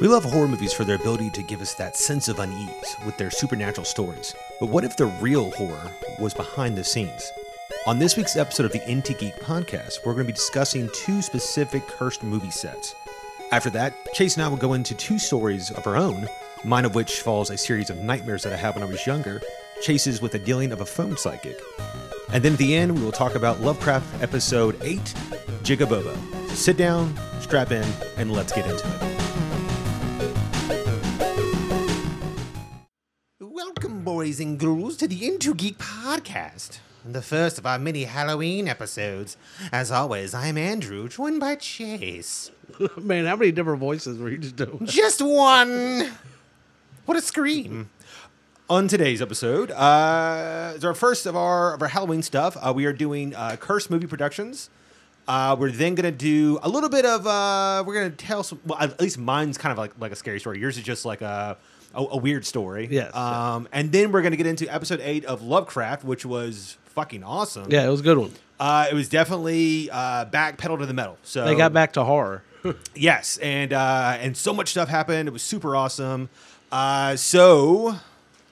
We love horror movies for their ability to give us that sense of unease with their supernatural stories. But what if the real horror was behind the scenes? On this week's episode of the Into Geek podcast, we're going to be discussing two specific cursed movie sets. After that, Chase and I will go into two stories of our own, mine of which follows a series of nightmares that I had when I was younger, Chase's with the dealing of a phone psychic. And then at the end, we will talk about Lovecraft episode 8, Jigabobo. So sit down, strap in, and let's get into it. Welcome, boys and girls, to the Into Geek podcast, the first of our mini Halloween episodes. As always, I'm Andrew, joined by Chase. Man, how many different voices were you just doing? Just one. What a scream. On today's episode, uh, is our first of our of our Halloween stuff. Uh, we are doing uh, cursed movie productions. Uh, we're then gonna do a little bit of. Uh, we're gonna tell some. Well, at least mine's kind of like like a scary story. Yours is just like a a, a weird story. Yes. Um, and then we're gonna get into episode eight of Lovecraft, which was fucking awesome. Yeah, it was a good one. Uh, it was definitely uh, back pedal to the metal. So They got back to horror. Yes, and uh, and so much stuff happened. It was super awesome. Uh, so,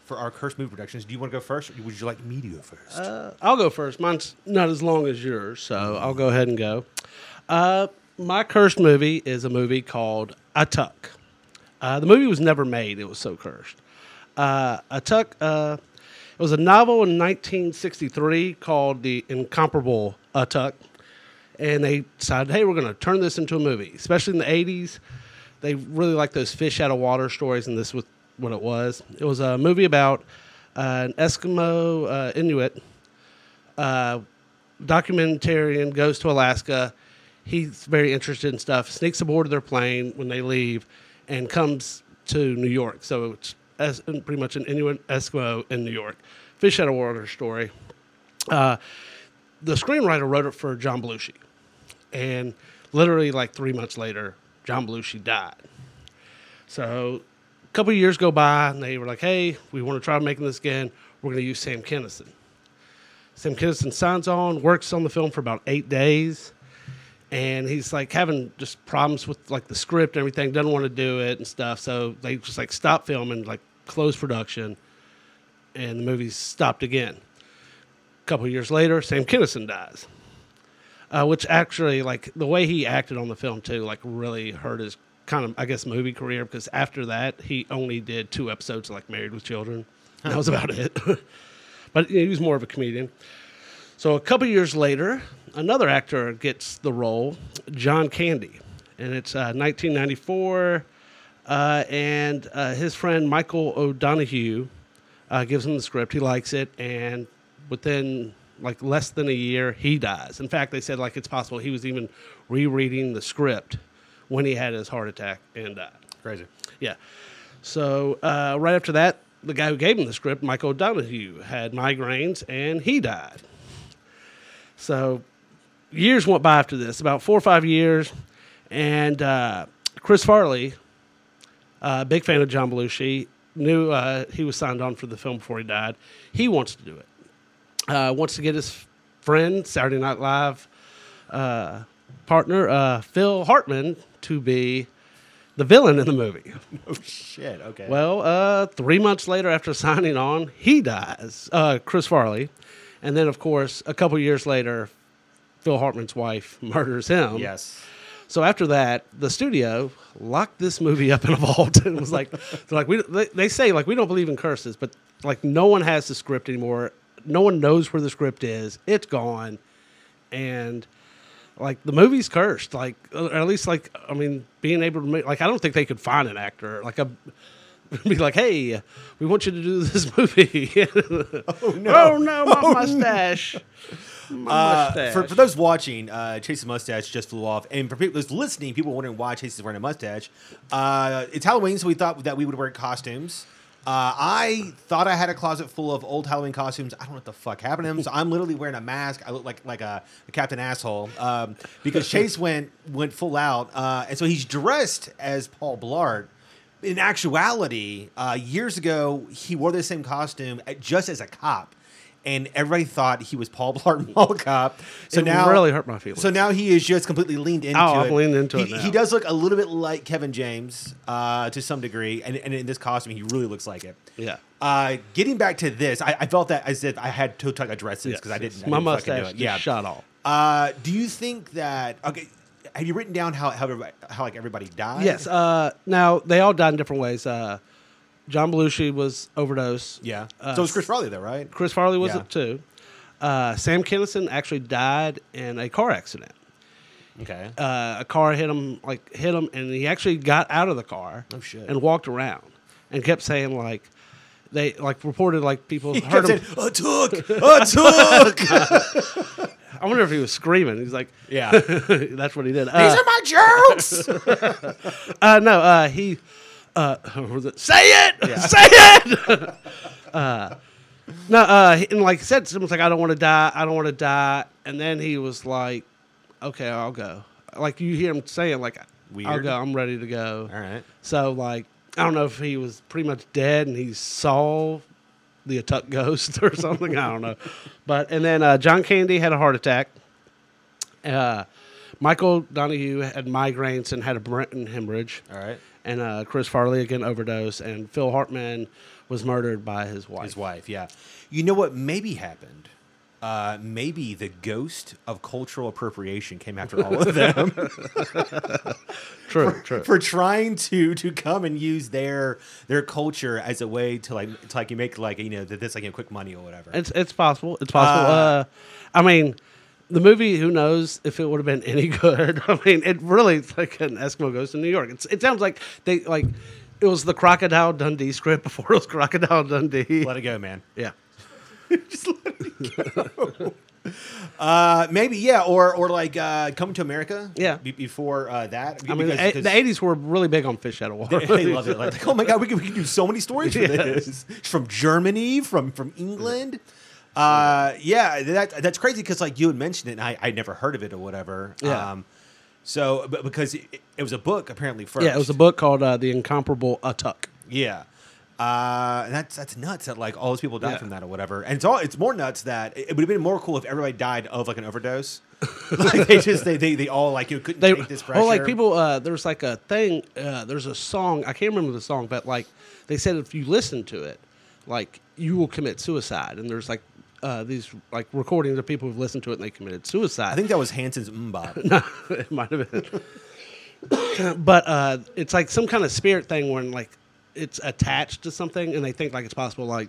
for our cursed movie productions, do you want to go first, or would you like me to go first? Uh, I'll go first. Mine's not as long as yours, so I'll go ahead and go. Uh, my cursed movie is a movie called Atuk. Uh, the movie was never made. It was so cursed. Uh, Tuck. Uh, it was a novel in 1963 called The Incomparable Atuk, and they decided, hey, we're going to turn this into a movie. Especially in the 80s, they really like those fish out of water stories, and this was what it was. It was a movie about uh, an Eskimo uh, Inuit uh, documentarian goes to Alaska. He's very interested in stuff. Sneaks aboard their plane when they leave, and comes to New York. So it's pretty much an Inuit Eskimo in New York. Fish out of water story. Uh, the screenwriter wrote it for John Belushi, and literally like three months later, John Belushi died. So couple years go by, and they were like, "Hey, we want to try making this again. We're going to use Sam Kinison." Sam Kinison signs on, works on the film for about eight days, and he's like having just problems with like the script and everything. Doesn't want to do it and stuff. So they just like stop filming, like close production, and the movie stopped again. A couple years later, Sam Kinison dies, uh, which actually like the way he acted on the film too, like really hurt his kind of I guess movie career because after that he only did two episodes of, like Married with Children. And that was about it. but he was more of a comedian. So a couple years later, another actor gets the role, John Candy, and it's uh, 1994. Uh, and uh, his friend Michael O'Donoghue uh, gives him the script. He likes it, and within like less than a year, he dies. In fact, they said like it's possible he was even rereading the script when he had his heart attack and died. Crazy. Yeah. So uh, right after that, the guy who gave him the script, Michael O'Donoghue, had migraines and he died. So years went by after this, about four or five years, and uh, Chris Farley, uh, big fan of John Belushi, knew uh, he was signed on for the film before he died. He wants to do it. Uh, wants to get his friend, Saturday Night Live uh, partner, uh, Phil Hartman, to be the villain in the movie. Oh shit. Okay. Well, uh, three months later, after signing on, he dies, uh, Chris Farley. And then, of course, a couple years later, Phil Hartman's wife murders him. yes. So after that, the studio locked this movie up in a vault and was like, they're like we, they, they say like we don't believe in curses, but like no one has the script anymore. No one knows where the script is. It's gone, and like the movie's cursed. Like or at least like I mean, being able to make like I don't think they could find an actor like a. Be like, hey, we want you to do this movie. oh no. Oh no, my Oh, mustache. My Uh, mustache. for, for those watching, uh, Chase's mustache just flew off, and for people those listening, people wondering why Chase is wearing a mustache. Uh, it's Halloween, so we thought that we would wear costumes. Uh, I thought I had a closet full of old Halloween costumes. I don't know what the fuck happened to them. So I'm literally wearing a mask. I look like like a, a Captain Asshole um, because Chase went went full out, uh, and so he's dressed as Paul Blart. In actuality, uh, years ago, he wore the same costume uh, just as a cop. And everybody thought he was Paul Blart Mall Cop. So It now really hurt my feelings. So now he is just completely leaned into Oh, it. I've leaned into he, it now. He does look a little bit like Kevin James uh, to some degree, and, and in this costume, he really looks like it. Yeah. Uh, getting back to this, I, I felt that as if I had to tuck this because I didn't. yes. I My didn't fucking do mustache Yeah. shot off. Uh, do you think that? Okay, have you written down how how, everybody, how like everybody died? Yes. Uh, now they all died in different ways. John Belushi was overdose. yeah. Uh, so it was Chris Farley though, right? Chris Farley was Yeah. it too. Uh, Sam Kinison actually died in a car accident. Okay. Uh, a car hit him, like hit him, and he actually got out of the car. Oh, shit. And walked around, and kept saying like, they like reported like people he heard him. saying, "A took, a took." I wonder if he was screaming. He's like, yeah. that's what he did. These Uh, are my jokes. uh, no, uh, he. Uh, was it, say it, Yeah. say it. uh, no, uh, and like I said, someone's like, I don't want to die, I don't want to die, and then he was like, okay, I'll go. Like you hear him saying, like, I'll go, I'm ready to go. All right. So like, I don't know if he was pretty much dead and he saw the Atuk ghost or something. I don't know, but and then uh, John Candy had a heart attack. Uh, Michael Donahue had migraines and had a brain hemorrhage All right. And uh, Chris Farley again overdose, and Phil Hartman was murdered by his wife. His wife, yeah. You know what maybe happened? Uh, maybe the ghost of cultural appropriation came after all of them True, true. for trying to to come and use their their culture as a way to like to like you make like you know this like you know, quick money or whatever. It's it's possible. It's possible. Uh, Uh, I mean, the movie. Who knows if it would have been any good? I mean, it really it's like an Eskimo goes to New York. It's, it sounds like they like it was the Crocodile Dundee script before it was Crocodile Dundee. Let it go, man. yeah. Uh, maybe yeah, or or like uh, coming to America. Yeah. be- before uh, that. I mean, Because- the, the '80s were really big on fish out of water. I love it. Like, oh my god, we can, we can do so many stories for Yes. this. From Germany, from from England. Uh, yeah, that that's crazy because like you had mentioned it, and I I never heard of it or whatever. Yeah. Um, so, but because it, it was a book apparently first. Yeah, it was a book called uh, "The Incomparable Atuk." Yeah. Uh, and that's that's nuts that like all those people died Yeah. from that or whatever. And it's all it's more nuts that it, would have been more cool if everybody died of like an overdose. like they just they, they, they all like you couldn't They, take this pressure. well, like people, uh, there's like a thing. Uh, there's a song. I can't remember the song, but like they said, if you listen to it, like you will commit suicide. And there's like uh, these like recordings of people who've listened to it and they committed suicide. I think that was Hanson's MMMBop. it might have been. but uh, it's like some kind of spirit thing when like it's attached to something, and they think like it's possible like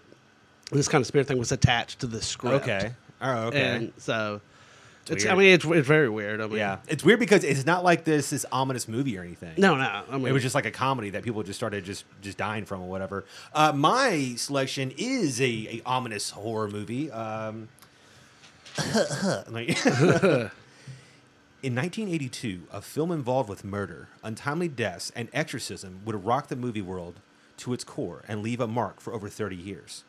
this kind of spirit thing was attached to the script. okay. Oh, okay. And so, it's, I mean, it's, it's very weird. I mean, Yeah, it's weird because it's not like this this ominous movie or anything. No, no. I mean, it was just like a comedy that people just started just just dying from or whatever. Uh, my selection is a, a ominous horror movie. Um, in 1982, a film involved with murder, untimely deaths, and exorcism would rock the movie world to its core and leave a mark for over 30 years.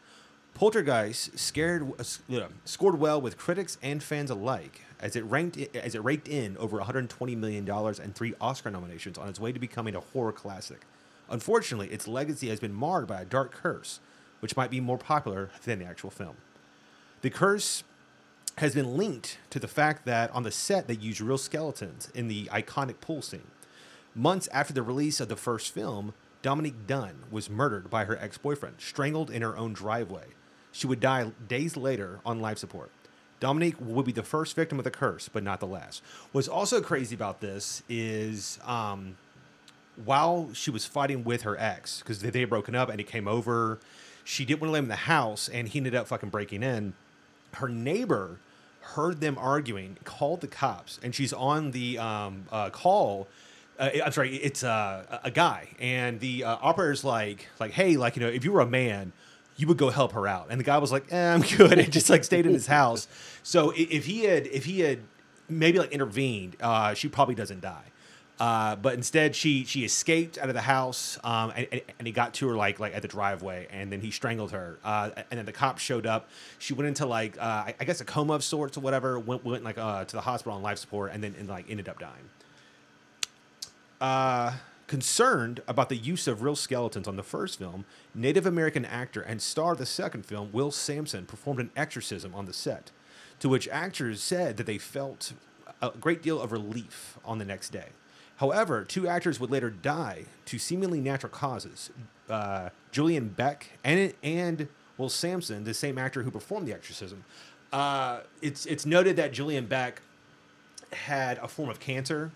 Poltergeist scared, uh, scored well with critics and fans alike, as it ranked as it raked in over 120 million dollars and three Oscar nominations on its way to becoming a horror classic. Unfortunately, its legacy has been marred by a dark curse, which might be more popular than the actual film. The curse has been linked to the fact that on the set they used real skeletons in the iconic pool scene. Months after the release of the first film, Dominique Dunne was murdered by her ex boyfriend, strangled in her own driveway. She would die days later on life support. Dominique would be the first victim of the curse, but not the last. What's also crazy about this is um, while she was fighting with her ex, because they, they had broken up and he came over, she didn't want to let him in the house, and he ended up fucking breaking in her neighbor heard them arguing, called the cops, and she's on the um, uh, call. Uh, I'm sorry, it's uh, a guy, and the uh, operator's like, like, hey, like you know, if you were a man, you would go help her out, and the guy was like, eh, I'm good, and just like stayed in his house. So if he had, if he had maybe like intervened, uh, she probably doesn't die. Uh, but instead, she she escaped out of the house, um, and, and, and he got to her like like at the driveway, and then he strangled her. Uh, and then the cops showed up. She went into like uh, I, I guess a coma of sorts or whatever. Went went like uh, to the hospital on life support, and then and like ended up dying. Uh, Concerned about the use of real skeletons on the first film, Native American actor and star of the second film, Will Sampson, performed an exorcism on the set, to which actors said that they felt a great deal of relief on the next day. However, two actors would later die to seemingly natural causes. Uh, Julian Beck and and Will Sampson, the same actor who performed the exorcism. Uh, it's it's noted that Julian Beck had a form of cancer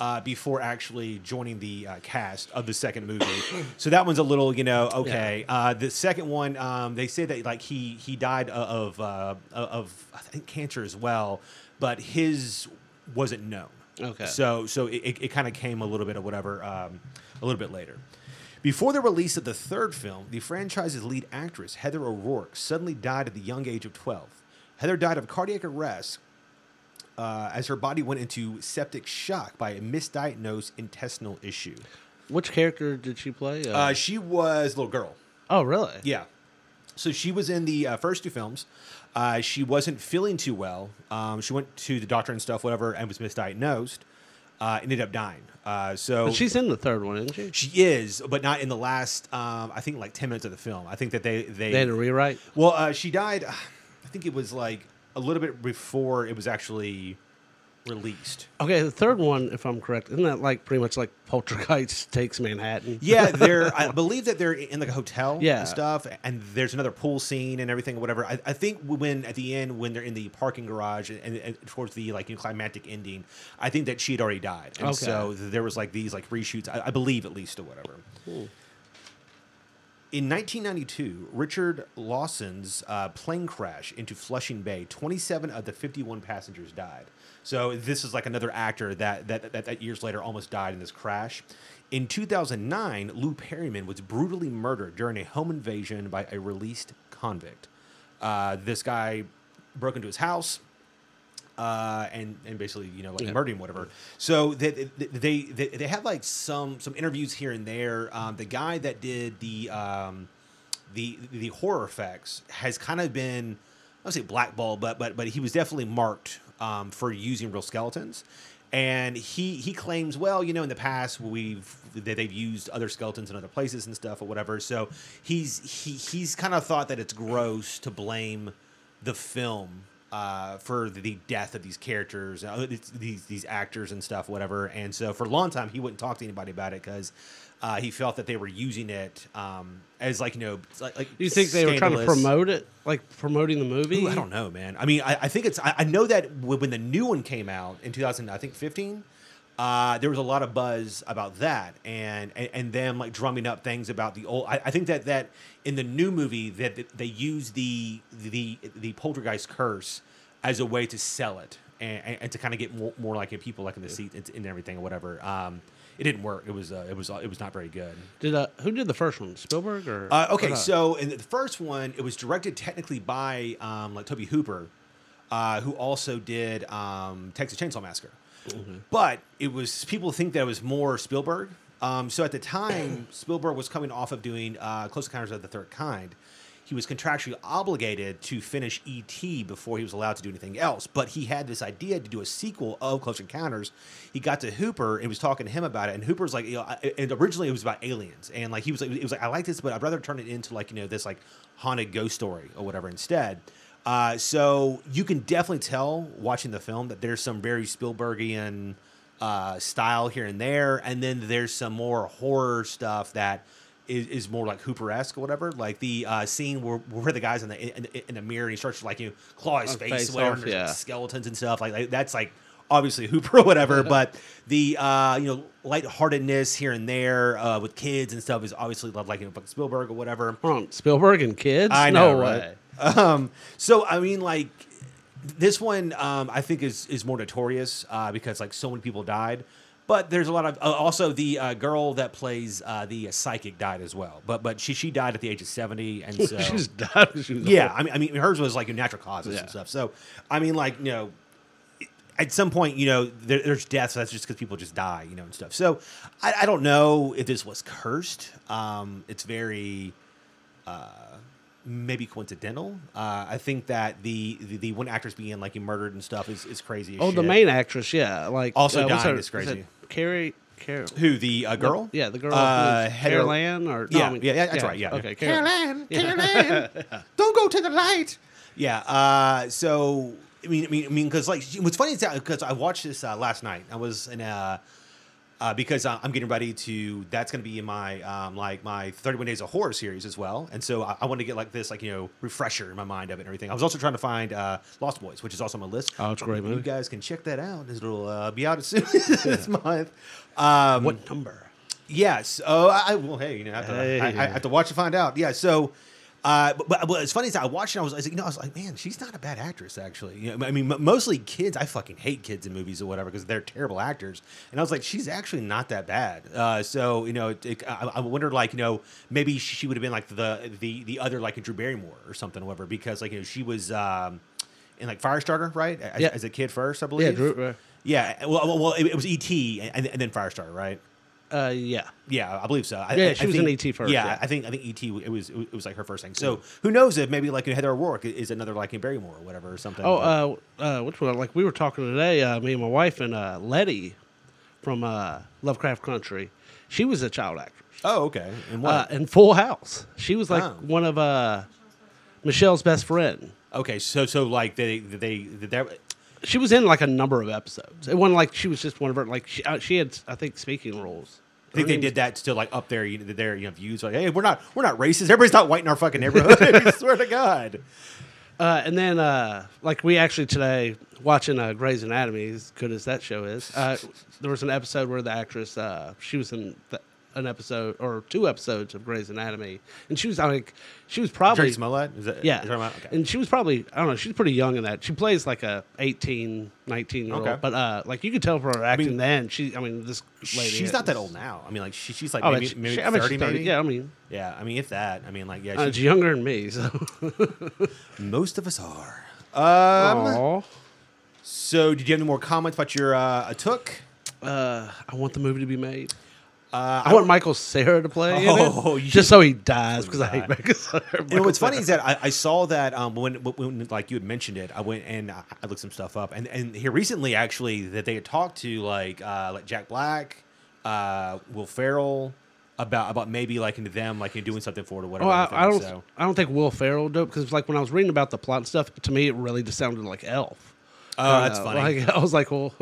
uh, before actually joining the uh, cast of the second movie. so that one's a little, you know, okay. Uh, the second one, um, they say that like he he died of uh, of I think cancer as well, but his wasn't known. Okay. So so it, it, it kind of came a little bit of whatever um, a little bit later. Before the release of the third film, the franchise's lead actress, Heather O'Rourke, suddenly died at the young age of 12. Heather died of cardiac arrest uh, as her body went into septic shock by a misdiagnosed intestinal issue. Which character did she play? Uh, she was a little girl. oh, really? Yeah. So she was in the uh, first two films. Uh, she wasn't feeling too well. Um, she went to the doctor and stuff, whatever, and was misdiagnosed. Uh, ended up dying. Uh, so But she's in the third one, isn't she? she is, but not in the last. Um, I think like ten minutes of the film. I think that they they, They had a rewrite. well, uh, she died. I think it was like a little bit before it was actually released. Okay, the third one, if I'm correct, isn't that like pretty much like Poltergeist takes Manhattan? Yeah, they're. I believe that they're in like a hotel Yeah. and stuff, and there's another pool scene and everything, whatever. I, I think when at the end when they're in the parking garage and, and towards the like you know, climactic ending, I think that she had already died, and Okay. so there was like these like reshoots. I, I believe at least or whatever. Hmm. In 1992, Richard Lawson's uh, plane crash into Flushing Bay, 27 of the 51 passengers died. So this is like another actor that that, that, that years later almost died in this crash. In 2009, Lou Perryman was brutally murdered during a home invasion by a released convict. Uh, this guy broke into his house, uh, and and basically you know like Yeah. murder him whatever. So they, they they they have like some some interviews here and there. Um, the guy that did the um, the the horror effects has kind of been I don't say blackballed, but but but he was definitely marked um, for using real skeletons. And he he claims, well, you know, in the past we've that they've used other skeletons in other places and stuff or whatever. So he's he he's kind of thought that it's gross to blame the film uh, for the death of these characters, uh, these these actors and stuff, whatever. And so for a long time, he wouldn't talk to anybody about it because uh, he felt that they were using it um, as like you know, like, like you think they were trying to promote it, like promoting the movie? Ooh, I don't know, man. I mean, I, I think it's. I, I know that when when the new one came out in 2000, I think 15, uh, there was a lot of buzz about that, and and, and them like drumming up things about the old. I, I think that that in the new movie that that they use the the the poltergeist curse as a way to sell it and, and, and to kind of get more, more like people like in the seat and, and everything or whatever. Um, it didn't work. It was uh, it was uh, it was not very good. Did uh, who did the first one? Spielberg or? Uh, okay, so in the first one, it was directed technically by um, like Tobe Hooper, uh, who also did um, Texas Chainsaw Massacre. But it was people think that it was more Spielberg. Um, so at the time, Spielberg was coming off of doing uh, Close Encounters of the Third Kind. He was contractually obligated to finish E.T. before he was allowed to do anything else. But he had this idea to do a sequel of Close Encounters. He got to Hooper and was talking to him about it. And Hooper's like, you know, I- and originally it was about aliens. And like he was like, it was like, I like this, but I'd rather turn it into like you know this like haunted ghost story or whatever instead. Uh, so you can definitely tell watching the film that there's some very Spielbergian uh, style here and there, and then there's some more horror stuff that is, is more like Hooper esque or whatever. Like the uh, scene where, where the guy's in the in, in the mirror and he starts to like you know, claw his Uh, face, face whatever, off, and there's, like, skeletons and stuff like, like that's like obviously Hooper or whatever. but the uh, you know lightheartedness here and there uh, with kids and stuff is obviously like you know, Spielberg or whatever. Spielberg and kids? I know, no right? way. Um, so I mean, like this one, um, I think is is more notorious uh, because like so many people died. But there's a lot of uh, also the uh, girl that plays uh, the uh, psychic died as well. But but she she died at the age of seventy, and so she just died. She was yeah, I mean I mean hers was like natural causes Yeah. and stuff. So I mean like you know. At some point, you know, there, there's deaths. That's just because people just die, you know, and stuff. So, I, I don't know if this was cursed. Um, it's very, maybe coincidental. Uh, I think that the, the the one actress being like murdered and stuff is, is crazy. As Oh, the main actress, yeah, like Also uh, dying her- is crazy. it Carrie Carol. Who the uh, girl? Yeah, the girl. Uh, Heather- Carol Anne or no, Yeah, I mean- yeah, yeah, that's right, yeah. Okay, Carol. Caroline, Caroline, don't go to the light. Yeah. Uh, so I mean, I mean, I mean, because like, what's funny is that because I watched this uh, last night. I was in a. Uh, because uh, I'm getting ready to, that's going to be in my um, like my 31 Days of Horror series as well, and so I, I want to get like this like you know refresher in my mind of it and everything. I was also trying to find uh, Lost Boys, which is also on my list. Oh, it's great You guys can check that out. It'll uh, be out soon this month. Um, What number? Yes. Oh, I, I well, hey, you know, I have, to, Hey. I, I have to watch to find out. Yeah. So, uh, but, but, but it's funny is I watched it. I was, I was, like, you know, I was like, man, she's not a bad actress, actually. You know, I mean, m- mostly kids. I fucking hate kids in movies or whatever because they're terrible actors. And I was like, she's actually not that bad. Uh, so, you know, it, I, I wondered, like, you know, maybe she would have been like the the the other like a Drew Barrymore or something, or whatever, because like you know she was. Um, in like Firestarter, right? As, Yeah. as a kid first, I believe. Yeah. Drew- Yeah. Well, well, well it, it was E.T. and, and then Firestarter, right? Uh, yeah. Yeah, I believe so. I, Yeah, I- she I was in think- ET first, Yeah, yeah. I think I think ET it was it was like her first thing. So who knows if maybe like Heather O'Rourke is another like in Barrymore or whatever or something. Oh, uh, uh, which one? Like we were talking today, uh, me and my wife and uh, Letty from uh, Lovecraft Country. She was a child actress. oh, okay. And what? Uh, in Full House, she was like Oh. one of uh, Michelle's best friend. okay, so so like they they they. She was in like a number of episodes. It wasn't like she was just one of her. Like she, uh, she had, I think, speaking roles. I think they did that to like up their you know, their you know views like hey we're not we're not racist everybody's not white in our fucking neighborhood I swear to God Uh, and then, uh, like we actually today watching uh, Grey's Anatomy, as good as that show is, uh, there was an episode where the actress uh, she was in the, an episode or two episodes of Grey's Anatomy, and she was like, she was probably Jurnee Smollett is that yeah, is okay. and she was probably I don't know, she's pretty young in that. She plays like a 18, 19 year old, but uh, like you could tell from her acting mean, then. She, I mean, this lady, she's not that old now I mean like she, she's like Oh, maybe, she- maybe she- I mean, she's 30 30, maybe Yeah, I mean, yeah I mean if that I mean like yeah uh, she's younger than me, so. most of us are um Aw. So, did you have any more comments about your uh, took? Uh, I want the movie to be made. Uh, I want Michael Cera to play in Oh, it, you just so he dies because I hate. Michael Cera. You know what's funny is that I, I saw that um, when, when when, like you had mentioned it, I went and I I looked some stuff up, and and here recently actually that they had talked to like uh, like Jack Black, uh, Will Ferrell about about maybe like into them like doing something for it or whatever. Oh, I, everything, I don't. so. I don't think Will Ferrell will do it because, like, when I was reading about the plot and stuff, to me it really just sounded like Elf. Oh, that's Uh, funny. Like, I was like, well,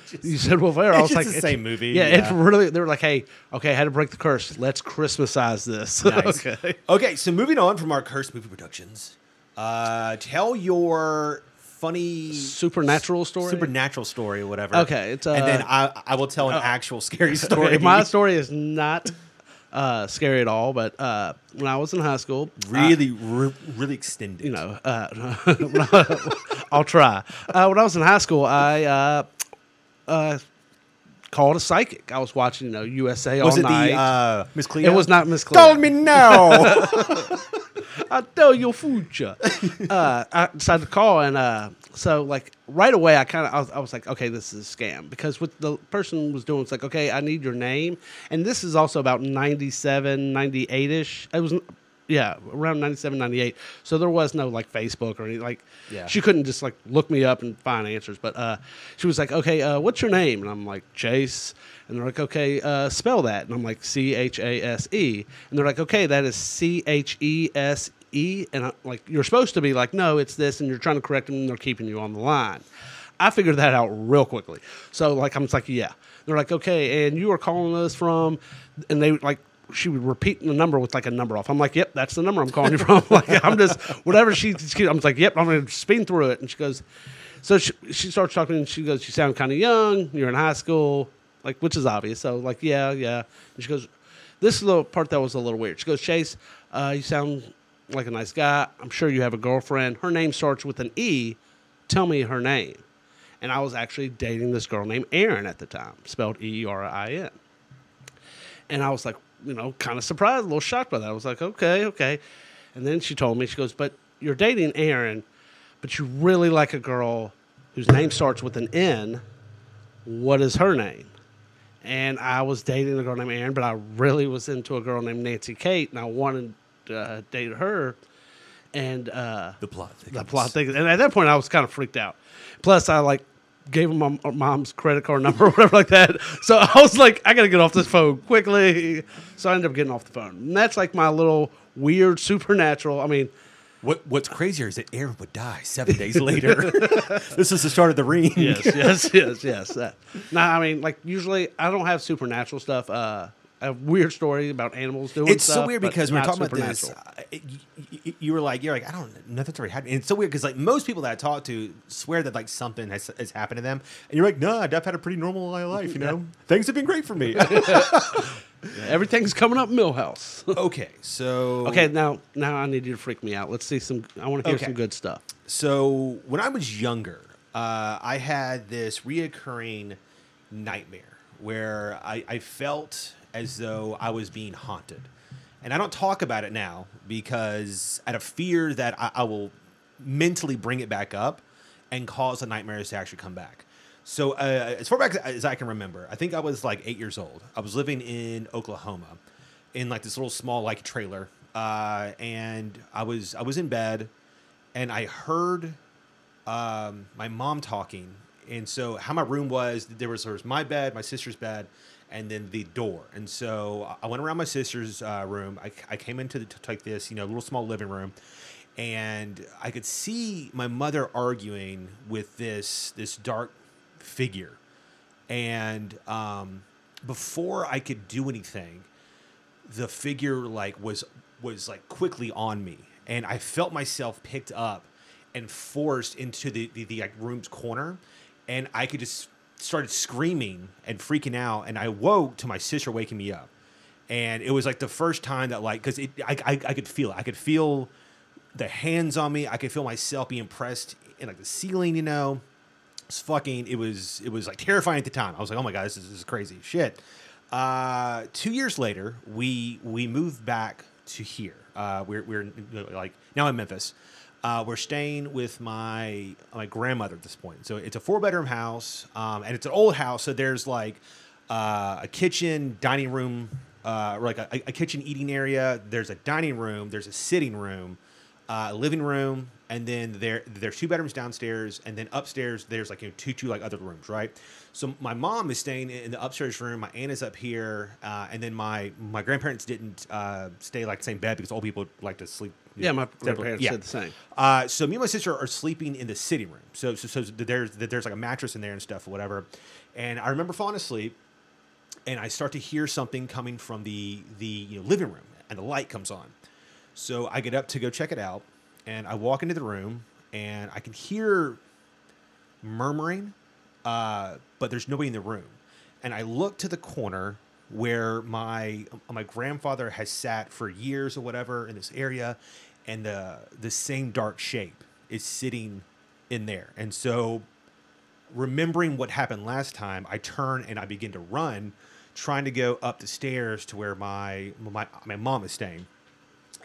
you said Will Ferrell. I was like, the same movie, Yeah, it's yeah. really. They were like, hey, okay, I had to break the curse. Let's Christmasize this. Nice. okay. Okay, so moving on from our cursed movie productions, uh, tell your funny Supernatural story. supernatural story or whatever. Okay, it's, and then uh, I I will tell an actual scary story. My story is not uh, scary at all. But uh, when I was in high school, I- really re- really extended. you know, uh, I'll try. Uh, when I was in high school, I uh, called a psychic. I was watching, you know, USA was all it night. the uh, Miss Cleo? it was not Miss Cleo. Tell me now. I tell your future. uh, I decided to call, and uh, so like right away, I kind of I, was- I was like, okay, this is a scam because what the person was doing was like, okay, I need your name, and this is also about 97, 98 ish. It was. Yeah, around 97, 98. So there was no like Facebook or anything. Like, Yeah. she couldn't just like look me up and find answers. But uh, she was like, okay, uh, what's your name? And I'm like, Chase. And they're like, okay, uh, spell that. And I'm like, C H A S E. And they're like, okay, that is C H E S E. And I'm like, you're supposed to be like, no, it's this. And you're trying to correct them and they're keeping you on the line. I figured that out real quickly. So like, I'm just like, yeah. They're like, okay, and you are calling us from, and they like, she would repeat the number with like a number off. I'm like, yep, that's the number I'm calling you from. like, I'm just whatever she. I'm like, yep, I'm gonna spin through it. And she goes, so she, she starts talking. and She goes, you sound kind of young. You're in high school, like which is obvious. So like, yeah, yeah. And she goes, this is the part that was a little weird. She goes, Chase, uh, you sound like a nice guy. I'm sure you have a girlfriend. Her name starts with an E. Tell me her name. And I was actually dating this girl named Erin at the time, spelled E R I N. And I was like, you know, kind of surprised, a little shocked by that. I was like, okay, okay. And then she told me, she goes, but you're dating Aaron, but you really like a girl whose name starts with an N. What is her name? And I was dating a girl named Aaron, but I really was into a girl named Nancy Kate, and I wanted to uh, date her. And uh, the plot. the plot thing. And at that point, I was kind of freaked out. Plus, I like gave him my mom's credit card number or whatever like that. So I was like, I gotta get off this phone quickly. So I ended up getting off the phone. And that's like my little weird supernatural. I mean, What What's crazier is that Aaron would die seven days later. this is the start of the ring. yes, yes, yes, yes. That. Now, I mean, like usually I don't have supernatural stuff. Uh, Have weird story about animals doing It's stuff. so weird because we're talking about this. uh, you, were like, you're like, I don't, nothing's already happened. And it's so weird because like most people that I talk to swear that like something has, has happened to them, and you're like, no, I've had a pretty normal life. You know, things have been great for me. Everything's coming up Milhouse. okay, so okay, now now I need you to freak me out. Let's see some. I want to hear Okay. some good stuff. So when I was younger, uh, I had this reoccurring nightmare where I, I felt as though I was being haunted. And I don't talk about it now because out of fear that I, I will mentally bring it back up and cause the nightmares to actually come back. So uh, as far back as I can remember, I think I was like eight years old. I was living in Oklahoma in like this little small like trailer, uh, and I was I was in bed, and I heard um, my mom talking. And so how my room was, there was there was my bed, my sister's bed, and then the door. And so I went around my sister's uh, room. I, I came into the, like this, you know, little small living room, and I could see my mother arguing with this this dark figure. And um, before I could do anything, the figure like was was like quickly on me and i felt myself picked up and forced into the the, the like room's corner and i could just started screaming and freaking out and i woke to my sister waking me up. And it was like the first time that like because I, I i could feel it. I could feel the hands on me. I could feel myself being pressed in like the ceiling you know? It's fucking it was it was like terrifying at the time. I was like oh my god this is, this is crazy. Shit. Uh two years later we we moved back to here. Uh we're we're like now in memphis uh, we're staying with my my grandmother at this point. So it's a four bedroom house, um, and it's an old house. So there's like uh, a kitchen, dining room, uh, or like a, a kitchen eating area. There's a dining room. There's a sitting room, uh, living room, and then there there's two bedrooms downstairs, and then upstairs there's like you know, two two like other rooms, right? So my mom is staying in the upstairs room. My aunt is up here, uh, and then my my grandparents didn't uh, stay like the same bed because old people like to sleep. Yeah, know, my grandparents Yeah. said the same. Uh, so me and my sister are sleeping in the sitting room. So so, so there's there's like a mattress in there and stuff or whatever. And I remember falling asleep, and I start to hear something coming from the the you know, living room, and the light comes on. So I get up to go check it out, and I walk into the room, and I can hear murmuring, uh, but there's nobody in the room. And I look to the corner where my my grandfather has sat for years or whatever in this area, and the the same dark shape is sitting in there. And so, remembering what happened last time, I turn and I begin to run, trying to go up the stairs to where my my my mom is staying.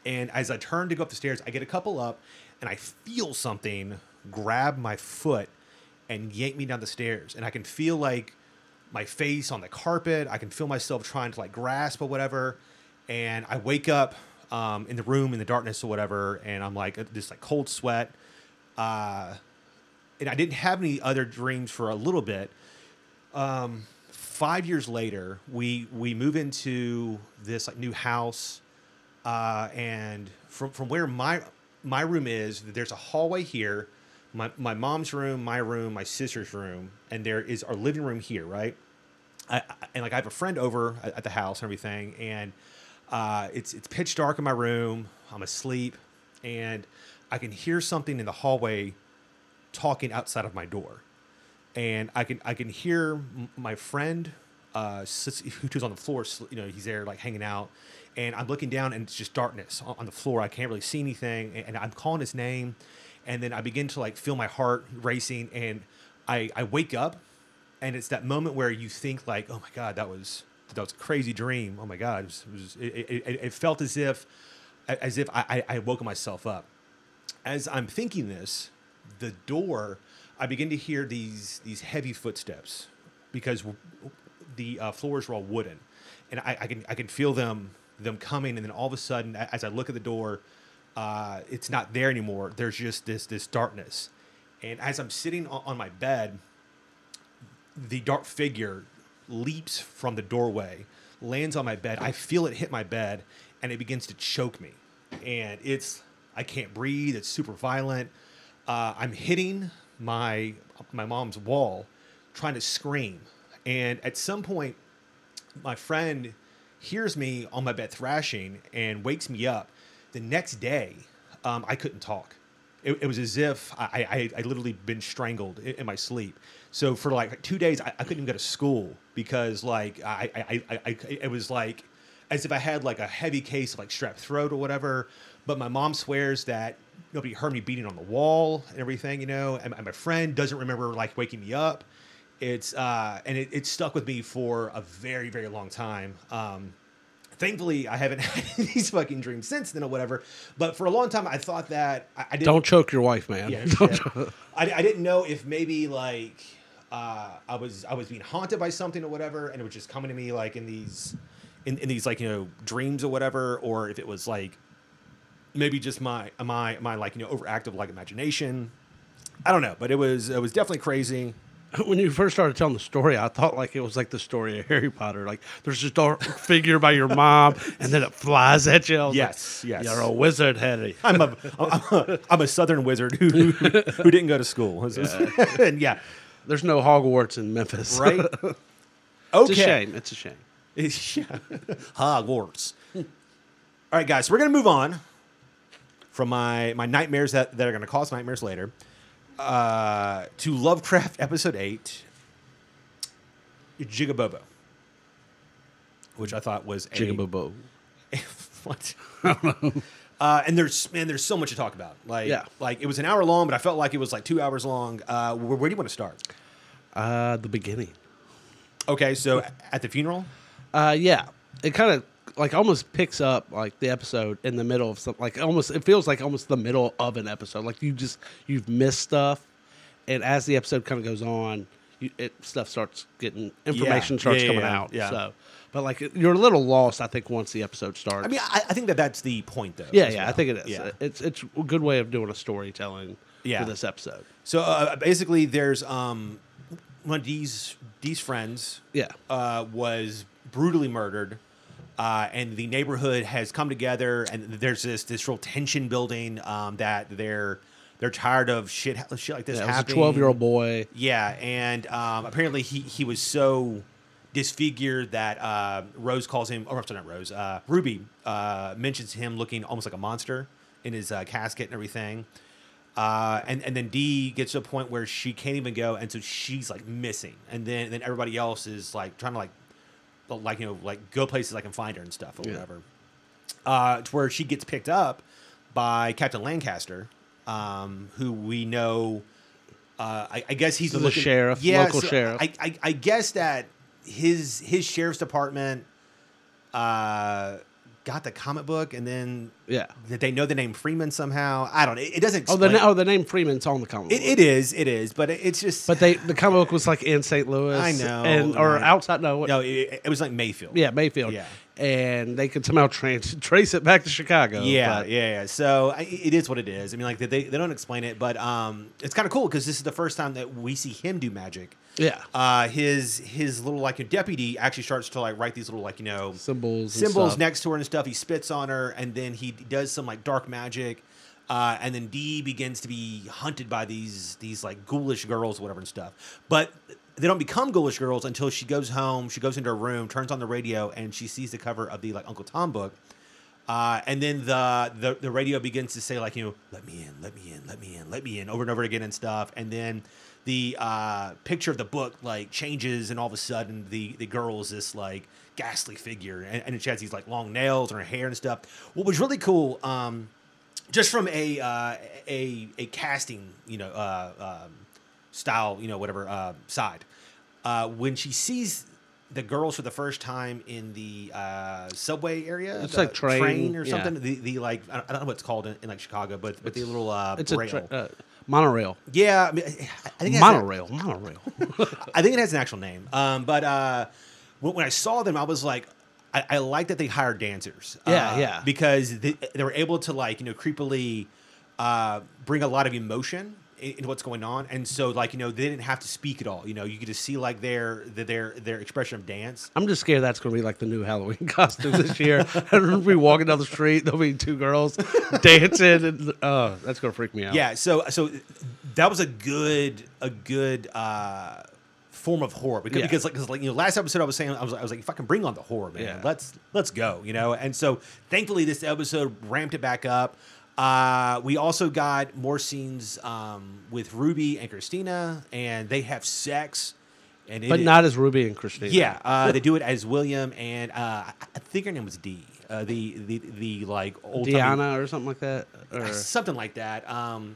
And as I turn to go up the stairs, I get a couple up and I feel something grab my foot and yank me down the stairs. And I can feel like my face on the carpet. I can feel myself trying to like grasp or whatever. And I wake up um, in the room in the darkness or whatever. And I'm like, this like cold sweat. Uh, and I didn't have any other dreams for a little bit. Um, five years later, we we move into this like new house, uh, and from from where my my room is, there's a hallway here, my my mom's room, my room, my sister's room, and there is our living room here, right? I, I- and like I have a friend over at, at the house and everything, and uh, it's it's pitch dark in my room. I'm asleep, and I can hear something in the hallway talking outside of my door, and I can I can hear m- my friend uh, who's on the floor. You know, he's there like hanging out, and I'm looking down, and it's just darkness on, on the floor. I can't really see anything, and, and I'm calling his name, and then I begin to like feel my heart racing, and I I wake up, and it's that moment where you think like, oh my god, that was that was a crazy dream. Oh my god, it was, it, was, it, it, it felt as if as if I, I, woke myself up as I'm thinking this, the door, I begin to hear these these heavy footsteps because the uh, floors were all wooden, and I, I can I can feel them them coming, and then all of a sudden, as I look at the door, uh, it's not there anymore. There's just this this darkness, and as I'm sitting on, my bed, the dark figure leaps from the doorway, lands on my bed. I feel it hit my bed, and it begins to choke me. And it's I can't breathe. It's super violent. Uh, I'm hitting my my mom's wall, trying to scream. And at some point, my friend hears me on my bed thrashing and wakes me up. The next day, um, I couldn't talk. It, it was as if I, I, I literally been strangled in, in my sleep. So for like two days, I, I couldn't even go to school because like I, I, I, it was like as if I had like a heavy case of like strep throat or whatever. But my mom swears that nobody heard me beating on the wall and everything, you know. And, and my friend doesn't remember like waking me up. It's uh, and it, it stuck with me for a very very long time. Um, thankfully, I haven't had these fucking dreams since then or whatever. But for a long time, I thought that I, I didn't. Don't choke your wife, man. Yeah, yeah. I, I didn't know if maybe like uh, I was I was being haunted by something or whatever, and it was just coming to me like in these in, in these like you know dreams or whatever, or if it was like maybe just my my my like you know overactive like imagination. I don't know, but it was it was definitely crazy. When you first started telling the story, I thought like it was like the story of Harry Potter. Like there's this dark figure by your mom, and then it flies at you. Was like, Yes, yes. You're a wizard, Harry. I'm a, I'm a I'm a southern wizard who who didn't go to school. and yeah, There's no Hogwarts in Memphis. right. Okay, it's a shame. It's a shame. It's- yeah. Hogwarts. All right, guys, so we're gonna move on from my my nightmares that, that are gonna cause nightmares later uh, to Lovecraft episode eight, Jigabobo, which I thought was a Jigabobo. what? Uh, and there's man, there's so much to talk about. Like, Yeah. like it was an hour long, but I felt like it was like two hours long. Uh, where, where do you want to start? Uh, the beginning. Okay, so at the funeral. Uh, yeah, it kind of like almost picks up like the episode in the middle of something. Like almost, it feels like almost the middle of an episode. Like you just you've missed stuff, and as the episode kind of goes on, you, it stuff starts getting information Yeah, starts yeah, coming yeah, out. yeah. So, but like you're a little lost, I think, once the episode starts. I mean, I, I think that that's the point, though. yeah, yeah, I think it is. Yeah. It's it's a good way of doing a storytelling Yeah. for this episode. So uh, basically, there's um, one of these these friends Yeah, uh, was brutally murdered, uh, and the neighborhood has come together, and there's this this real tension building um, that they're they're tired of shit shit like this yeah it was a happening. 12 year old boy. Yeah, and um, apparently he he was so disfigured that uh, Rose calls him, or I'm sorry, not Rose, uh, Ruby uh, mentions him looking almost like a monster in his uh, casket and everything. Uh, and and then D gets to a point where she can't even go, and so she's like missing, and then then everybody else is like trying to like like you know like go places I can find her and stuff or Yeah. whatever. Uh, to where she gets picked up by Captain Lancaster, um, who we know. Uh, I, I guess he's So the looking- sheriff, Yeah, local so sheriff. I, I, I guess that his his sheriff's department uh, got the comic book, and then Yeah. that they know the name Freeman somehow. I don't. know. It, it doesn't. Oh, the explain- oh the name Freeman's on the comic. it, book. it is. It is. But it, it's just. But they the comic book was like in St. Louis. I know, and or right. outside. No, what, no, it, it was like Mayfield. yeah, Mayfield. Yeah. and they could somehow trans- trace it back to Chicago. Yeah, but- yeah, yeah. So I, it is what it is. I mean, like they, they don't explain it, but um, it's kind of cool because this is the first time that we see him do magic. Yeah. Uh, his his little like deputy actually starts to like write these little like you know Symbols, symbols next to her and stuff. He spits on her, and then he does some like dark magic. Uh, and then D begins to be hunted by these these like ghoulish girls, whatever and stuff. But they don't become ghoulish girls until she goes home. She goes into her room, turns on the radio, and she sees the cover of the like Uncle Tom book. Uh, and then the, the the radio begins to say like you know let me in let me in let me in let me in over and over again and stuff and then the uh, picture of the book like changes and all of a sudden the the girl is this like ghastly figure. And, and she has these like long nails in her hair and stuff. What was really cool um, just from a uh, a a casting you know uh, um, style you know whatever uh, side uh, when she sees the girls for the first time in the uh, subway area It's like train, or yeah. something the, the like I don't know what it's called in, in like Chicago but but the little uh, It's a tra- uh, monorail. yeah I, mean, I think it has a- Monorail. Monorail. I think it has an actual name. Um, but uh, when, when I saw them, I was like, I, I like that they hired dancers. Yeah, uh, yeah. Because they, they were able to like you know creepily uh, bring a lot of emotion in, in what's going on, and so like you know they didn't have to speak at all. You know, you could just see like their their their expression of dance. I'm just scared that's going to be like the new Halloween costume this year. We'll be walking down the street, there'll be two girls dancing, and oh, that's going to freak me out. Yeah, so so that was a good a good uh, form of horror because, Yeah. because like 'cause, like you know last episode I was saying I was I was like fucking bring on the horror man Yeah. let's let's go you know and so thankfully this episode ramped it back up. Uh, we also got more scenes um, with Ruby and Christina and they have sex and but not as Ruby and Christina. yeah, uh, they do it as William and uh, I I think her name was Dee. Uh, the the the like old Diana or something like that. Or, something like that. Um,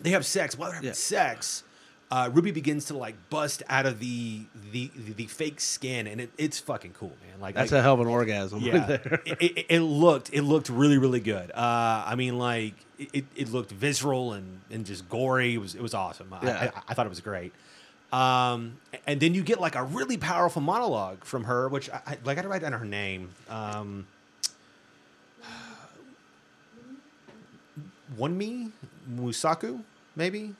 they have sex. While they're having Yeah. sex, uh, Ruby begins to like bust out of the the the, the fake skin, and it, it's fucking cool, man. Like that's like, a hell of an orgasm yeah, right there. it, it, it looked it looked really really good. Uh, I mean, like it, it looked visceral and, and just gory. It was it was awesome. I, Yeah. I, I thought it was great. Um, and then you get like a really powerful monologue from her, which I, I like. I gotta write down her name. Um, me Musaku, maybe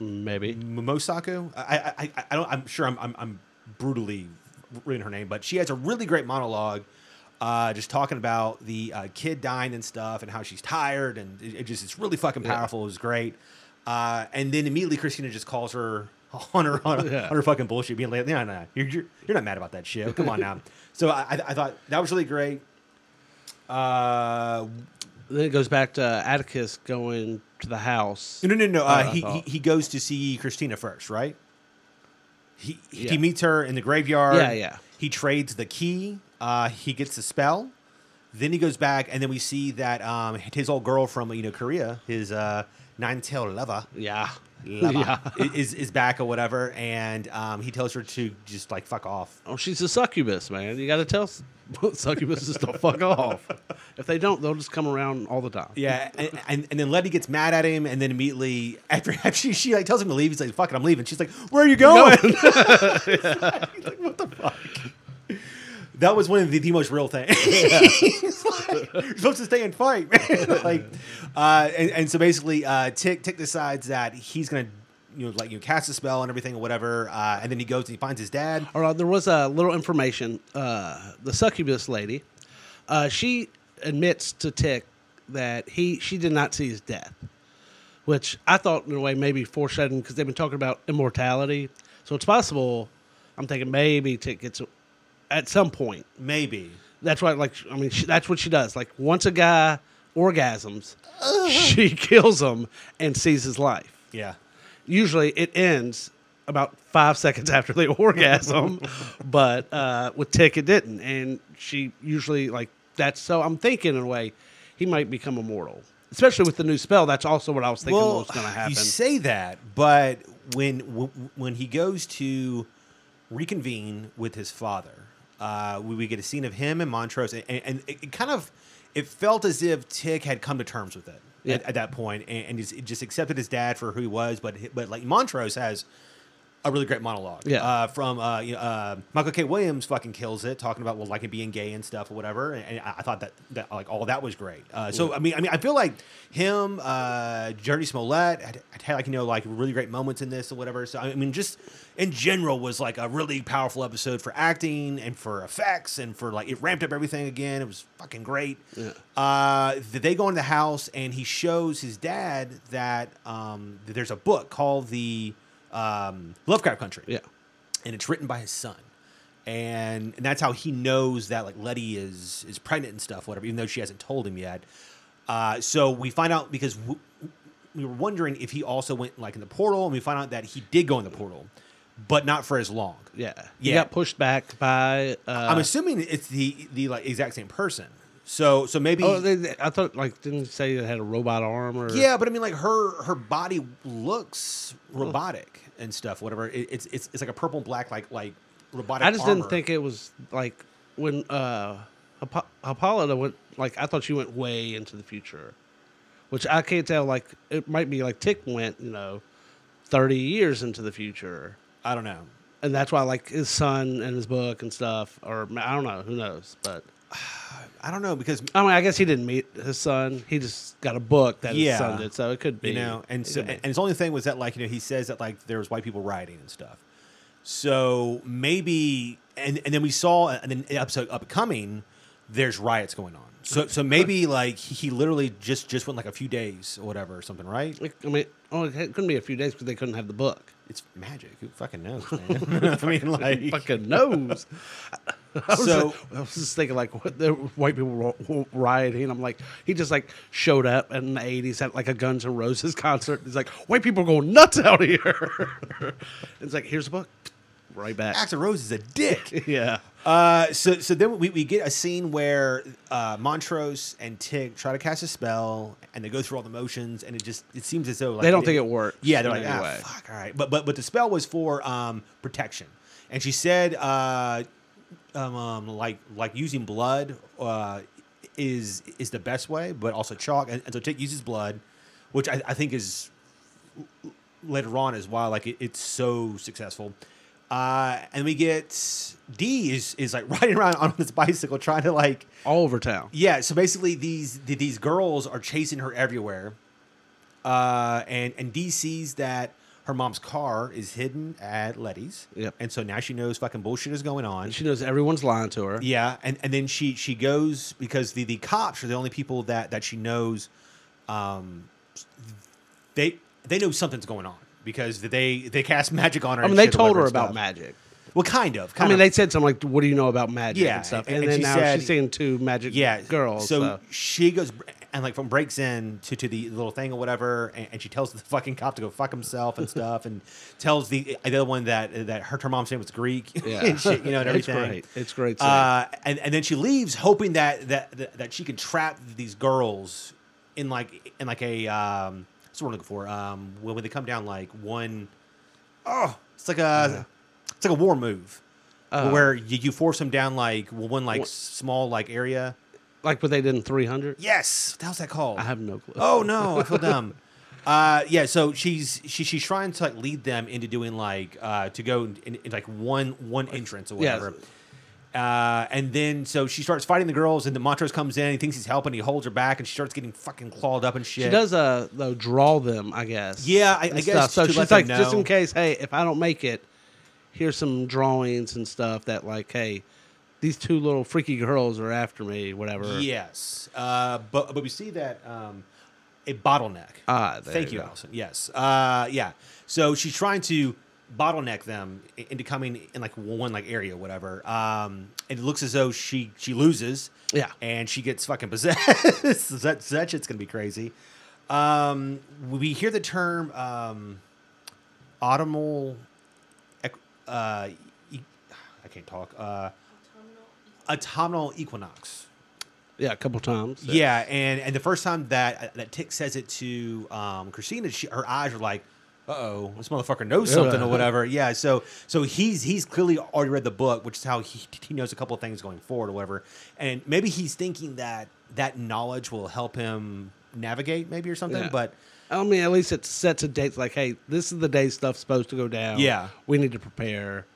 Maybe. Momosaku. I, I, I, I don't. I'm sure I'm, I'm, I'm brutally reading her name, but she has a really great monologue, uh, just talking about the uh, kid dying and stuff, and how she's tired, and it, it just it's really fucking Yeah. powerful. It was great. Uh, and then immediately Christina just calls her on her on, her- Yeah. on her fucking bullshit, being like, "No, no, you're, you're you're not mad about that shit. Come on now." so I, I I thought that was really great. Uh, Then it goes back to Atticus going to the house. No, no, no. no. Uh, he, he he goes to see Christina first, right? He Yeah. he meets her in the graveyard. Yeah, yeah. He trades the key. Uh, he gets the spell. Then he goes back, and then we see that um, his old girl from you know Korea, his uh, nine-tailed lover, Yeah. lover Yeah. is is back or whatever, and um, he tells her to just like fuck off. Oh, she's a succubus, man. You got to tell succubuses to fuck off. If they don't, they'll just come around all the time. Yeah, and, and, and then Letty gets mad at him, and then immediately after, after she, she like tells him to leave, he's like, "Fuck it, I'm leaving." She's like, "Where are you going?" He's like, what the fuck? That was one of the, the most real things. Like, You're supposed to stay and fight, man. like, uh, and, and so basically, uh, Tick Tick decides that he's gonna, you know, like you know, cast a spell and everything or whatever, uh, and then he goes and he finds his dad. All right, there was a little information. Uh, the succubus lady, uh, she admits to Tick that he she did not see his death, which I thought in a way maybe foreshadowing because they've been talking about immortality. So it's possible. I'm thinking maybe Tick gets at some point. Maybe. That's why, like, I mean, she, that's what she does. Like, once a guy orgasms, she kills him and sees his life. Yeah. Usually, it ends about five seconds after the orgasm, but uh, with Tick, it didn't, and she usually like that's. So I'm thinking in a way, he might become immortal, especially with the new spell. That's also what I was thinking was going to happen. You say that, but when w- when he goes to reconvene with his father, uh, we, we get a scene of him and Montrose, and, and it, it kind of it felt as if Tick had come to terms with it Yeah. at, at that point, and, and he's just accepted his dad for who he was. But but like Montrose has a really great monologue. Yeah. Uh, from uh, you know, uh, Michael K. Williams fucking kills it, talking about well, like it being gay and stuff or whatever. And, and I, I thought that that like all that was great. Uh, so I mean, I mean, I feel like him, uh, Smollett had, had like you know like really great moments in this or whatever. So I mean, just in general was like a really powerful episode for acting and for effects and for like it ramped up everything again. It was fucking great. Yeah. Uh, they go into the house and he shows his dad that um, that there's a book called the um, Lovecraft Country yeah, and it's written by his son. And, and that's how he knows that like Letty is is pregnant and stuff, whatever, even though she hasn't told him yet. Uh, so we find out because w- we were wondering if he also went like in the portal, and we find out that he did go in the portal, but not for as long. yeah. He Yeah. got pushed back by. Uh, I'm assuming it's the the like exact same person. So so maybe Oh, they, they- I thought like didn't say it had a robot arm or Yeah, but I mean, like her her body looks robotic and stuff. Whatever. It, it's it's it's like a purple and black like like robotic. I just armor. didn't think it was like when uh Hippo- Hippolyta went like I thought she went way into the future, which I can't tell. Like it might be like Tick went, you know, thirty years into the future, I don't know. and that's why like his son and his book and stuff, or I don't know, who knows, but I don't know because I mean, I guess he didn't meet his son. He just got a book that Yeah. his son did, so it could be. you know, and so and his only thing was that like you know he says that like there was white people rioting and stuff. So maybe and and then we saw uh, and then the episode upcoming, there's riots going on. So so maybe like he he literally just just went like a few days or whatever or something, right? I mean, oh, it couldn't be a few days because they couldn't have the book. It's magic. Who fucking knows, man? I mean, like Fucking knows. I So- I was just thinking like what the white people rioting. I'm like he just like showed up in the '80s at like a Guns N' Roses concert. He's like white people are going nuts out here. it's like here's a book, right back. Axl Rose is a dick. yeah. Uh, so so then we, we get a scene where uh, Montrose and Tig try to cast a spell, and they go through all the motions, and it just it seems as though like They don't think it works Yeah, they're like, ah, fuck, all right. But but but the spell was for um, protection, and she said uh, um, um, like like using blood uh, is is the best way, but also chalk, and, and so Tig uses blood, which I, I think is later on as well. Like it, it's so successful. Uh, and we get D is is like riding around on this bicycle trying to like All over town. yeah. So basically these these girls are chasing her everywhere. Uh, and and D sees that her mom's car is hidden at Letty's. Yep. And so now she knows fucking bullshit is going on. She knows everyone's lying to her. Yeah, and, and then she she goes because the, the cops are the only people that, that she knows. Um, they they know something's going on because they they cast magic on her. I mean, they told her about stuff. magic. Well, kind of. I mean, of. they said something like, "What do you know about magic Yeah, and stuff?" and- And, and then now said- she's seeing two magic yeah girls. So, So, she goes and like from breaks in to, to the little thing or whatever, and, and she tells the fucking cop to go fuck himself and stuff, and tells the the other one that that her, her mom's name was Greek yeah, and shit, you know, and everything. It's great. It's great. Uh, and and then she leaves, hoping that that that, that she can trap these girls in like in like a um, what's the word I'm looking for? Um, when when they come down like one, oh, it's like a it's like a war move. Uh, where you, you force them down like one like What- small like area. Like what they did in 300. Yes, hell's that called? I have no clue. Oh no, I feel dumb. Uh, yeah, so she's she, she's trying to like lead them into doing like uh, to go in, in like one one entrance or Yeah. whatever. Uh, and then so she starts fighting the girls, and the Montrose comes in. He thinks he's helping. He holds her back, and she starts getting fucking clawed up and shit. She does uh though draw them, I guess. Yeah, I- and I guess So to she's them like, just know. in case, hey, if I don't make it, here's some drawings and stuff that like, hey, these two little freaky girls are after me, whatever. Yes, uh, but but we see that um, a bottleneck. Ah, there Thank you you. Allison. Yes, uh, yeah. So she's trying to bottleneck them into coming in like one like area, whatever. Um, and it looks as though she she loses. Yeah. and she gets fucking possessed. that that shit's gonna be crazy. Um, we hear the term um, autumnal. Uh, I can't talk. Uh, autumnal equinox. Yeah, a couple times. Yeah, and and the first time that that Tick says it to um, Christina, she, her eyes are like, "Uh oh, this motherfucker knows something or whatever." Yeah, so so he's he's clearly already read the book, which is how he he knows a couple of things going forward or whatever. And maybe he's thinking that that knowledge will help him navigate, maybe or something. Yeah. But I mean, at least it sets a date. Like, hey, this is the day stuff's supposed to go down. Yeah. we need to prepare.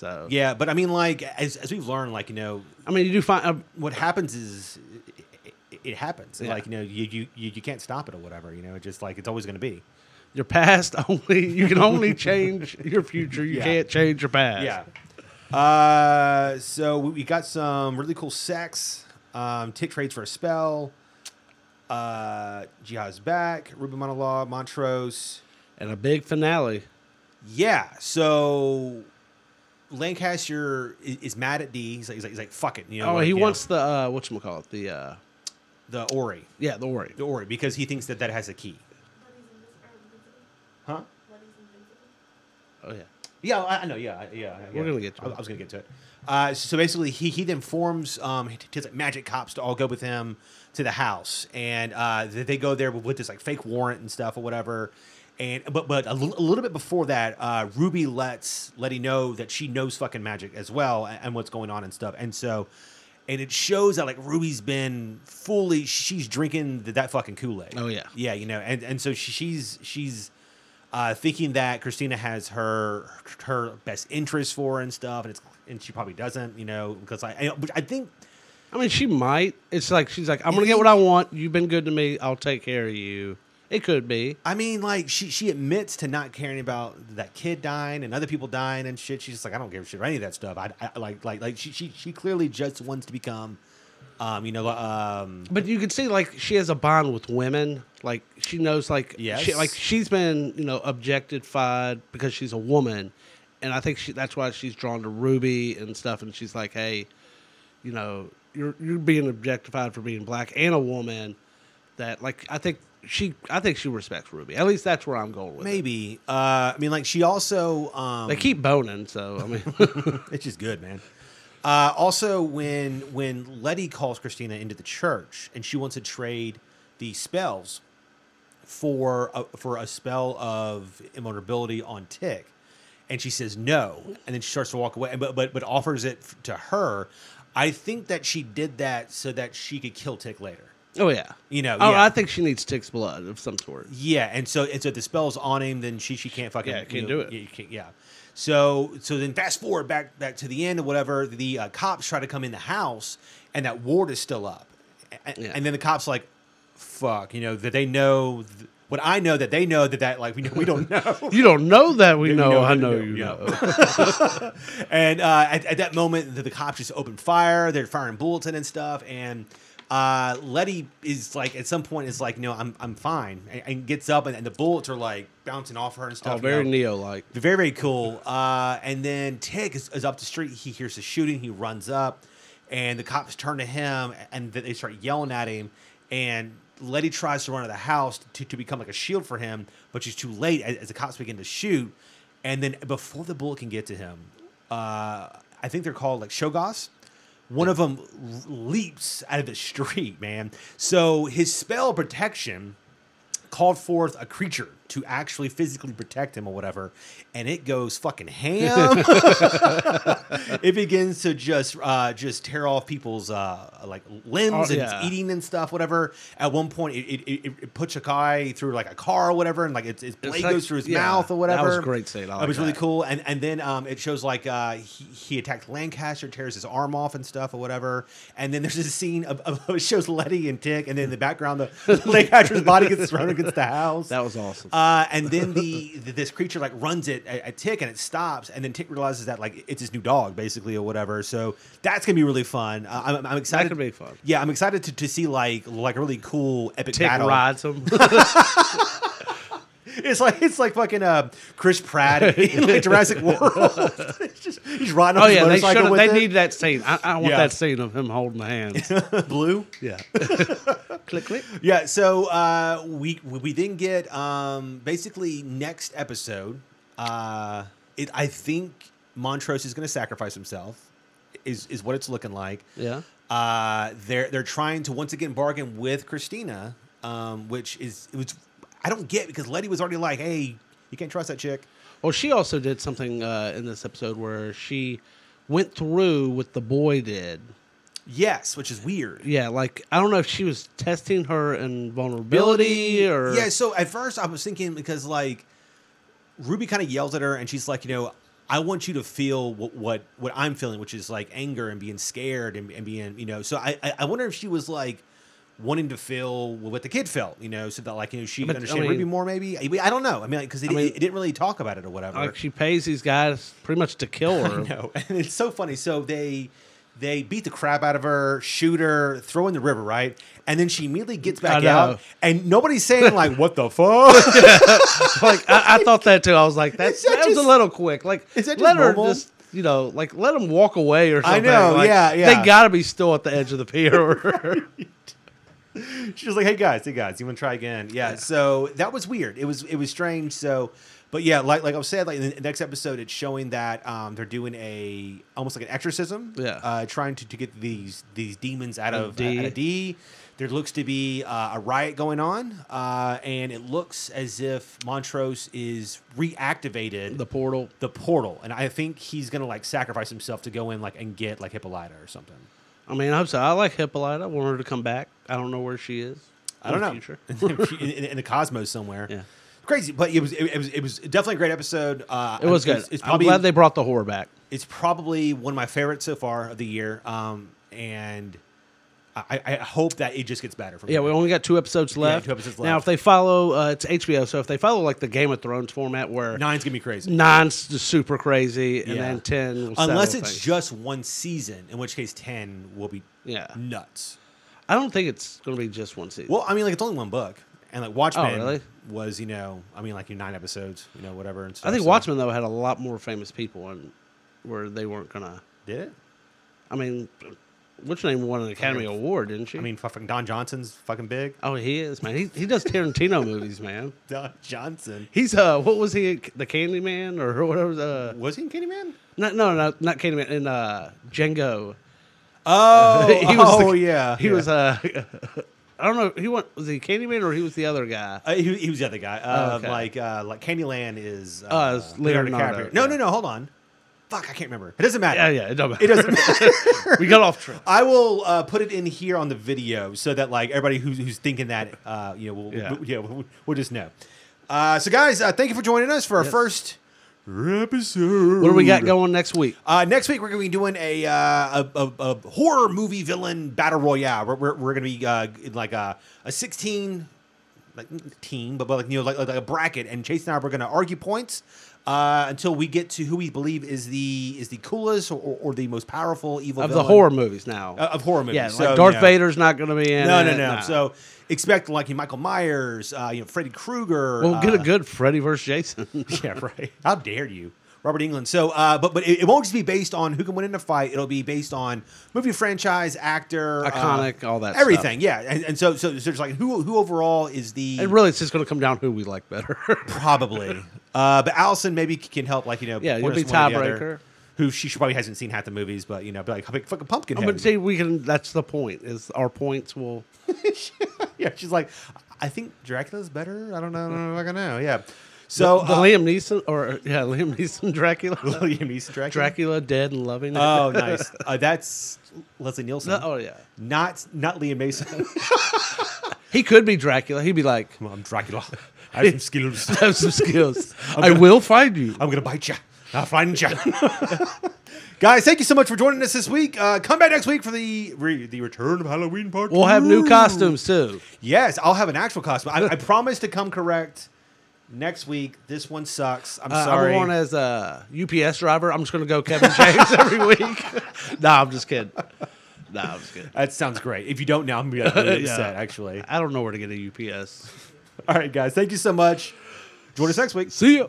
So yeah, but I mean, like as as we've learned, like you know, I mean, you do find. Uh, what happens is. It, it, it happens. Yeah. Like you know, you, you you you can't stop it or whatever. You know, it's just like it's always going to be. your past only you can only change your future. You Yeah. can't change your past. Yeah. Uh, so we we got some really cool sex. Um, Tick trades for a spell. Uh, Ji-ah's back. Ruby monologue. Montrose. and a big finale. Yeah. So Lancaster is, is mad at D. He's like, he's like, he's like fuck it. You know, oh, like, he you wants the uh, what you call it? The uh, the Orrery. yeah, the Orrery. The Orrery because he thinks that that has a key. Huh? Oh yeah. Yeah, I, I know. Yeah, I- yeah. We're yeah. gonna get to I, it. I was gonna get to it. Uh, so basically, he he then forms um he tells like magic cops to all go with him to the house, and uh, they, they go there with this like fake warrant and stuff or whatever. And but but a little bit before that, uh, Ruby lets Letty know that she knows fucking magic as well and, and what's going on and stuff. And so, and it shows that like Ruby's been fully she's drinking th- that fucking Kool Aid. Oh, yeah. yeah, you know, and and so she, she's she's uh, thinking that Christina has her her best interest for her and stuff, and it's and she probably doesn't, you know, because I I think I mean, she might. It's like she's like, I'm gonna get what I want. You've been good to me. I'll take care of you. It could be. I mean, like she she admits to not caring about that kid dying and other people dying and shit. She's just like, I don't give a shit about any of that stuff. I, I like like like she she she clearly just wants to become, um, you know, um, But you can see like she has a bond with women. Like she knows like Yes. she, like she's been you know objectified because she's a woman, and I think she that's why she's drawn to Ruby and stuff. And she's like, hey, you know, you're you're being objectified for being black and a woman. That like I think she I think she respects Ruby. At least that's where I'm going with. it. maybe. Uh, I mean, like she also um, They keep boning, so I mean, it's just good, man. Uh, also, when when Letty calls Christina into the church and she wants to trade the spells for a, for a spell of invulnerability on Tick, and she says no, and then she starts to walk away, but but but offers it to her. I think that she did that so that she could kill Tick later. Oh yeah, You know, Oh, yeah. I think she needs Tick's blood of some sort. Yeah, and so and so if the spell's on him, then she she can't fucking Yeah, can't you know, do it. Yeah, can't, yeah. So so then fast forward back back to the end or whatever. The uh, cops try to come in the house, and that ward is still up, and, Yeah. and then the cops like, fuck, you know that they know. Th- what I know that they know that that like we we don't know. You don't know that we know. know I know know, you yeah. know. and uh, at, at that moment, the, the cops just open fire. They're firing bullets in and stuff. And uh, Letty is like, at some point, is like, no, I'm I'm fine, and, and gets up, and, and the bullets are like bouncing off her and stuff. oh, you very know. Neo like. Very, very cool. Uh, and then Tick is, is up the street. He hears the shooting. He runs up, and the cops turn to him, and they start yelling at him. And Letty tries to run out of the house to, to become like a shield for him, but she's too late as, as the cops begin to shoot. And then before the bullet can get to him, uh, I think they're called like Shoggoths. One of them leaps out of the street, man. So his spell protection called forth a creature to actually physically protect him or whatever, and it goes fucking ham. it begins to just uh, just tear off people's uh, like limbs Oh, and yeah. it's eating and stuff, whatever. At one point, it, it, it, it puts a guy through like a car or whatever, and like its, its blade like- goes through his yeah, mouth or whatever. that was a great scene. I it was really cool, and and then um, it shows like uh, he, he attacked Lancaster, tears his arm off and stuff or whatever, and then there's this scene of, of it shows Letty and Tick, and then in the background the Lancaster's body gets thrown against the house. That was awesome. Uh, and then the, the this creature like runs it at, at Tick and it stops, and then Tick realizes that like it's his new dog basically or whatever. So that's gonna be really fun. Uh, I'm, I'm excited. could be fun. Yeah, I'm excited to, to see like like a really cool epic Tick battle. rides him. It's like it's like fucking uh, Chris Pratt in like Jurassic World. just, he's riding oh yeah, they should. motorcycle have with They it. need that scene. I, I want Yeah. that scene of him holding the hands. blue. yeah. click click. Yeah, so uh, we we then get um, basically next episode. Uh, it, I think Montrose is going to sacrifice himself. Is is what it's looking like. Yeah. Uh, they're they're trying to once again bargain with Christina, um, which is it was I don't get because Letty was already like, hey, you can't trust that chick. Well, she also did something uh, in this episode where she went through what the boy did. Yes, which is weird. Yeah, like I don't know if she was testing her invulnerability or yeah. So at first I was thinking because like Ruby kind of yells at her and she's like, you know, I want you to feel what what, what I'm feeling, which is like anger and being scared and, and being, you know. So I, I I wonder if she was like wanting to feel what the kid felt, you know, so that like you know she But, could I understand mean- Ruby more. Maybe I, I don't know. I mean, because it, it, didn't really talk about it or whatever. like she pays these guys pretty much to kill her. Know, and it's so funny. So they they beat the crap out of her, shoot her, throw in the river, right? And then she immediately gets back out, and nobody's saying like, "What the fuck?" like I, I thought that too. I was like, that, Is that that was a little quick. Like is that just let her just you know, like let them walk away or something. I know, Like, yeah, yeah. They gotta be still at the edge of the pier. she was like, "Hey guys, hey guys, you want to try again?" Yeah, So that was weird. It was it was strange. So, but yeah, like like I was saying, like in the next episode, it's showing that um, they're doing a almost like an exorcism. Yeah. Uh, trying to, to get these these demons out of D. out of D. There looks to be uh, a riot going on, uh, and it looks as if Montrose is reactivated the portal. the portal, and I think he's gonna like sacrifice himself to go in like and get like Hippolyta or something. I mean, I hope so. I like Hippolyta. I want her to come back. I don't know where she is. I don't know. Future. in, in, in the cosmos somewhere. Yeah. Crazy, but it was it, it was it was definitely a great episode. Uh, It was good. It's, it's I'm probably glad they brought the horror back. it's probably one of my favorites so far of the year. Um, and I, I hope that it just gets better from Yeah, here. we only got two episodes left. Yeah, two episodes left. Now, if they follow, uh, it's HBO, so if they follow like the Game of Thrones format, where Nine's gonna be crazy. nine's super crazy, and Yeah. then ten, will Unless it's things. just one season, in which case ten will be Yeah. nuts. I don't think it's going to be just one season. Well, I mean, like it's only one book, and like Watchmen Oh, really? was, you know, I mean, like you nine episodes, you know, whatever. And stuff, I think so- Watchmen though had a lot more famous people, and where they weren't gonna. did it. I mean, which name won an Academy Award, didn't she? I mean, fucking Don Johnson's fucking big. oh, he is man. He he does Tarantino movies, man. Don Johnson He's uh, what was he? The Candyman or whatever? Uh, was he in Candyman? not no no not Candyman in uh Django. Oh, He was the- oh yeah. He yeah. was uh, I don't know. He went was he Candyman or he was the other guy? Uh, he, he was the other guy. Uh, Oh, okay. Like uh, like Candyland is uh, Uh, it's Leonardo, No, yeah. no, no. Hold on. Fuck, I can't remember. It doesn't matter. Yeah, yeah. It doesn't matter. It doesn't matter. we got off track. I will uh, put it in here on the video so that like everybody who's, who's thinking that uh, you know, we'll, Yeah. we'll, yeah, we'll, we'll just know. Uh, so guys, uh, thank you for joining us for our Yes. first episode. What do we got going next week? Uh, next week we're going to be doing a, uh, a, a, a horror movie villain battle royale. We're, we're, we're going to be uh, like a, a sixteen like team, but, but like you know like, like a bracket, and Chase and I we're going to argue points uh, until we get to who we believe is the is the coolest or, or the most powerful evil Of the horror movies now. Uh, of horror movies. yeah, So, like Darth you know- Vader's not going to be in. No, it. no, no. Nah. So expect like Michael Myers, uh, you know Freddy Krueger. we'll get a uh, good Freddy versus Jason. yeah, right. How dare you, Robert Englund? So, uh, but but it, it won't just be based on who can win in a fight. It'll be based on movie franchise, actor, uh, Iconic, all that everything. Yeah, and, and so so so it's like who who overall is the and really, it's just going to come down who we like better. probably. uh, but Allison maybe can help, like you know, Yeah, you'll be one the other. tiebreaker. Who she, probably hasn't seen half the movies, but you know, be like fucking pumpkin. I'm going to say we can. That's the point. Is our points will. yeah, she's like, I think Dracula's better. I don't know. I don't know I can know. Yeah. So the uh, Liam Neeson or yeah, Liam Neeson Dracula. Liam Neeson Dracula. Dracula dead and loving. Oh, nice. Uh, that's Leslie Nielsen. No, oh yeah, Not not Liam Mason. he could be Dracula. He'd be like, Come on, Dracula. I have some skills. I have some skills. I will find you. I'm gonna bite you. I'll find you. Guys, thank you so much for joining us this week. Uh, come back next week for the re- the return of Halloween part. We'll have new costumes too. Yes, I'll have an actual costume. I, I promise to come correct next week. This one sucks. I'm Uh, sorry. I'm going as a UPS driver. I'm just going to go Kevin James every week. no, I'm just kidding. No, I'm just kidding. that sounds great. If you don't know, I'm gonna be really Yeah. upset. Actually. I don't know where to get a UPS. All right, guys. Thank you so much. Join us next week. See ya.